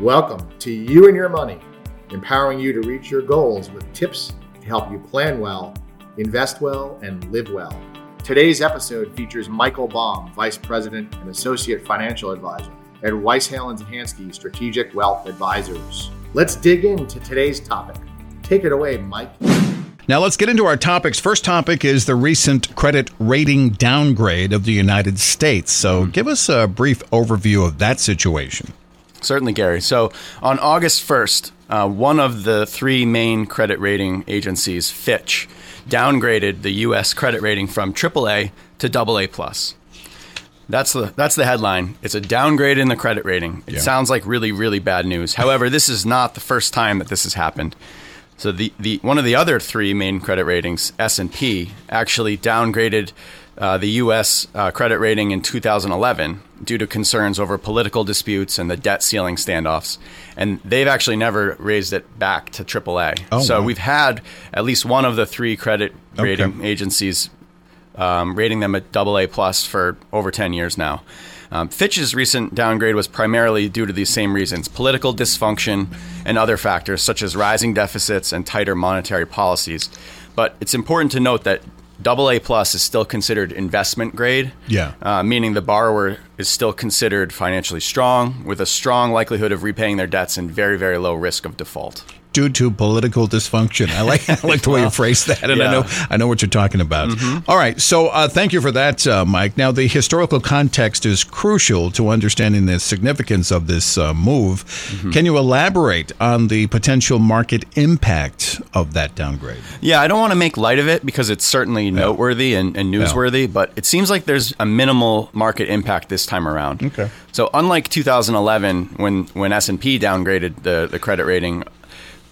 Welcome to You and Your Money, empowering you to reach your goals with tips to help you plan well, invest well, and live well. Today's episode features Michael Baum, Vice President and Associate Financial Advisor at Weiss Hale and Zahansky Strategic Wealth Advisors. Let's dig into today's topic. Take it away, Mike. Now let's get into our topics. First topic is the recent credit rating downgrade of the United States. So hmm. give us a brief overview of that situation. Certainly, Gary. So on August 1st, uh, one of the three main credit rating agencies, Fitch, downgraded the U.S. credit rating from AAA to AA plus. That's the that's the headline. It's a downgrade in the credit rating. It Yeah. sounds like really really bad news. However, this is not the first time that this has happened. So the, the one of the other three main credit ratings, S and P, actually downgraded uh, the U.S. Uh, credit rating in 2011 due to concerns over political disputes and the debt ceiling standoffs, and they've actually never raised it back to AAA. Oh, so wow. we've had at least one of the three credit rating Okay. agencies um, rating them at AA plus for over 10 years now. Um, Fitch's recent downgrade was primarily due to these same reasons political dysfunction and other factors such as rising deficits and tighter monetary policies. But it's important to note that AA plus is still considered investment grade, Yeah. uh, meaning the borrower is still considered financially strong with a strong likelihood of repaying their debts and very, very low risk of default. Due to political dysfunction. I like I like the way you phrase that, and I know I know what you're talking about. All right, so uh, thank you for that, uh, Mike. Now the historical context is crucial to understanding the significance of this uh, move. Can you elaborate on the potential market impact of that downgrade? Yeah, I don't want to make light of it because it's certainly noteworthy and, and newsworthy, but it seems like there's a minimal market impact this time around. Okay. So unlike 2011, when when S and P downgraded the the credit rating,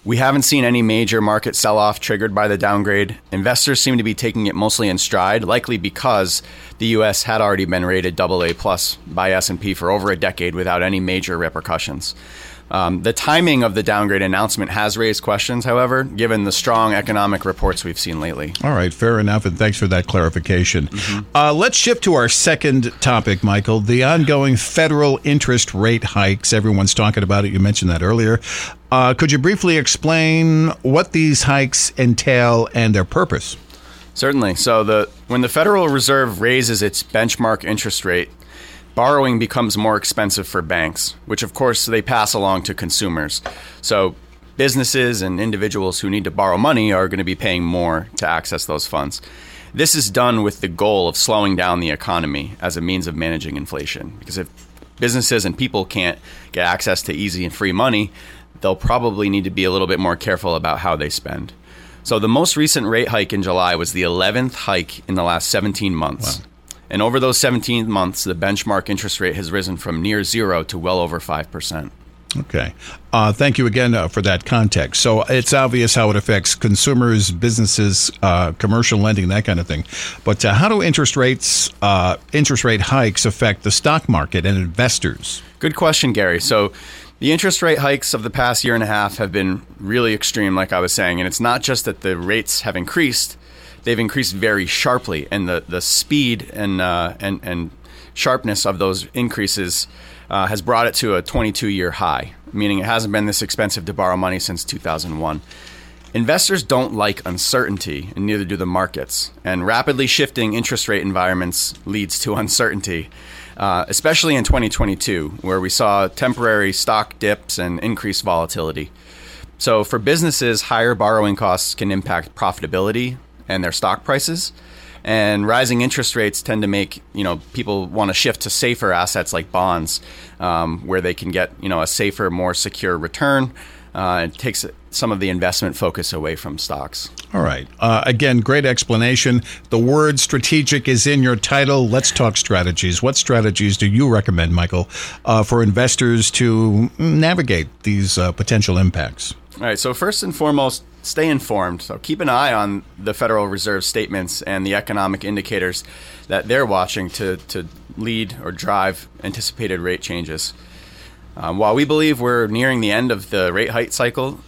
we haven't seen any major market sell off triggered by the downgrade. Investors seem to be taking it mostly in stride, likely because the U.S. had already been rated AA plus by S and P for over a decade without any major repercussions. Um, the timing of the downgrade announcement has raised questions, however, given the strong economic reports we've seen lately. All right, fair enough, and thanks for that clarification. Uh, let's shift to our second topic, Michael the ongoing federal interest rate hikes. Everyone's talking about it. You mentioned that earlier. Uh, could you briefly explain what these hikes entail and their purpose? Certainly. So the when the Federal Reserve raises its benchmark interest rate, borrowing becomes more expensive for banks, which of course they pass along to consumers. So businesses and individuals who need to borrow money are going to be paying more to access those funds. This is done with the goal of slowing down the economy as a means of managing inflation. Because if businesses and people can't get access to easy and free money, they'll probably need to be a little bit more careful about how they spend. So the most recent rate hike in July was the 11th hike in the last 17 months. And over those 17 months, the benchmark interest rate has risen from near zero to well over 5%. Okay. Uh, thank you again uh, for that context. So it's obvious how it affects consumers, businesses, uh, commercial lending, that kind of thing. But uh, how do interest rates, uh, interest rate hikes affect the stock market and investors? Good question, Gary. So, the interest rate hikes of the past year and a half have been really extreme, like I was saying. And it's not just that the rates have increased, they've increased very sharply. And the, the speed and, uh, and, and sharpness of those increases uh, has brought it to a 22 year high, meaning it hasn't been this expensive to borrow money since 2001. Investors don't like uncertainty, and neither do the markets. And rapidly shifting interest rate environments leads to uncertainty, uh, especially in 2022, where we saw temporary stock dips and increased volatility. So, for businesses, higher borrowing costs can impact profitability and their stock prices. And rising interest rates tend to make you know people want to shift to safer assets like bonds, um, where they can get you know a safer, more secure return. Uh, it takes some of the investment focus away from stocks. All right. Uh, again, great explanation. The word strategic is in your title. Let's talk strategies. What strategies do you recommend, Michael, uh, for investors to navigate these uh, potential impacts? All right. So first and foremost, stay informed. So keep an eye on the Federal Reserve statements and the economic indicators that they're watching to to lead or drive anticipated rate changes. Um, while we believe we're nearing the end of the rate hike cycle,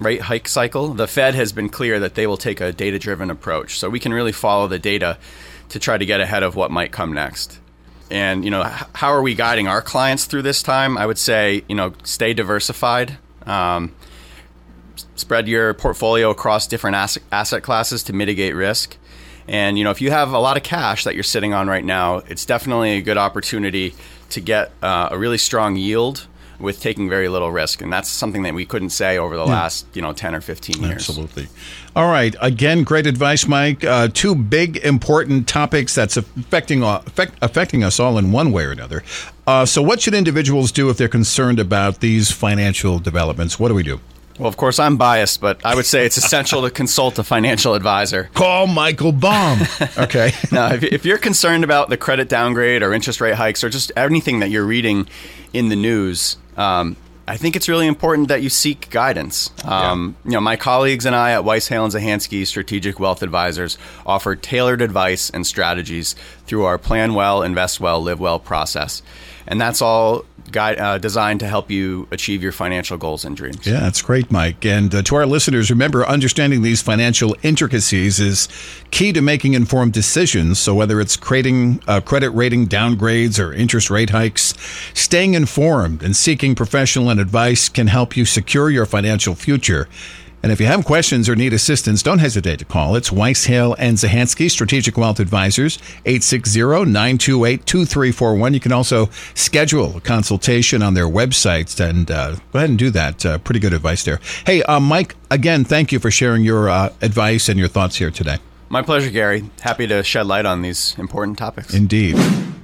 rate hike cycle, the Fed has been clear that they will take a data-driven approach. So we can really follow the data to try to get ahead of what might come next. and you know, how are we guiding our clients through this time? I would say, you know, stay diversified. Um, spread your portfolio across different asset, asset classes to mitigate risk. And you know, if you have a lot of cash that you're sitting on right now, it's definitely a good opportunity to get uh, a really strong yield with taking very little risk, and that's something that we couldn't say over the yeah. last you know ten or fifteen years. Absolutely. All right. Again, great advice, Mike. Uh, two big important topics that's affecting affect, affecting us all in one way or another. Uh, so, what should individuals do if they're concerned about these financial developments? What do we do? Well, of course, I'm biased, but I would say it's essential to consult a financial advisor. Call Michael Baum. Okay. now, if, if, you're concerned about the credit downgrade or interest rate hikes or just anything that you're reading in the news, um, I think it's really important that you seek guidance. Um, yeah. You know, my colleagues and I at Weiss Hale and Zahansky Strategic Wealth Advisors offer tailored advice and strategies through our Plan Well, Invest Well, Live Well process, and that's all guide, uh, designed to help you achieve your financial goals and dreams. Yeah, that's great, Mike. And uh, to our listeners, remember understanding these financial intricacies is key to making informed decisions. So whether it's creating uh, credit rating downgrades or interest rate hikes, staying informed and seeking professional advice can help you secure your financial future. And if you have questions or need assistance, don't hesitate to call. It's Weiss, Hale, and Zahansky, Strategic Wealth Advisors, 860-928-2341. You can also schedule a consultation on their website and uh, go ahead and do that. Uh, pretty good advice there. Hey, uh, Mike, again, thank you for sharing your uh, advice and your thoughts here today. My pleasure, Gary. Happy to shed light on these important topics. Indeed.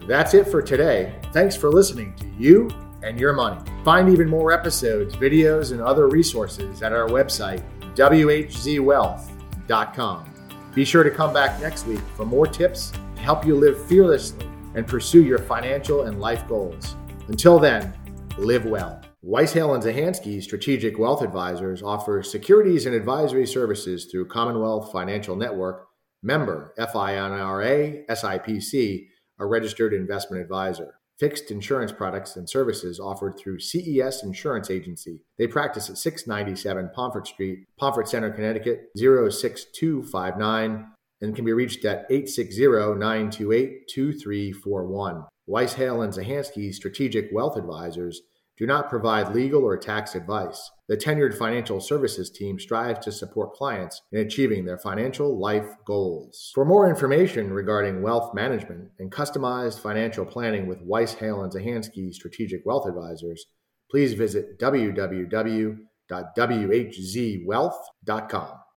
That's it for today. Thanks for listening to You and your money. Find even more episodes, videos, and other resources at our website, whzwealth.com. Be sure to come back next week for more tips to help you live fearlessly and pursue your financial and life goals. Until then, live well. Weiss Hale and Zahansky Strategic Wealth Advisors offer securities and advisory services through Commonwealth Financial Network, member FINRA SIPC, a registered investment advisor fixed insurance products and services offered through CES Insurance Agency. They practice at 697 Pomfret Street, Pomfret Center, Connecticut 06259 and can be reached at 860-928-2341. Weiss Hale and Zahansky Strategic Wealth Advisors do not provide legal or tax advice. The tenured financial services team strives to support clients in achieving their financial life goals. For more information regarding wealth management and customized financial planning with Weiss, Hale, and Zahansky Strategic Wealth Advisors, please visit www.whzwealth.com.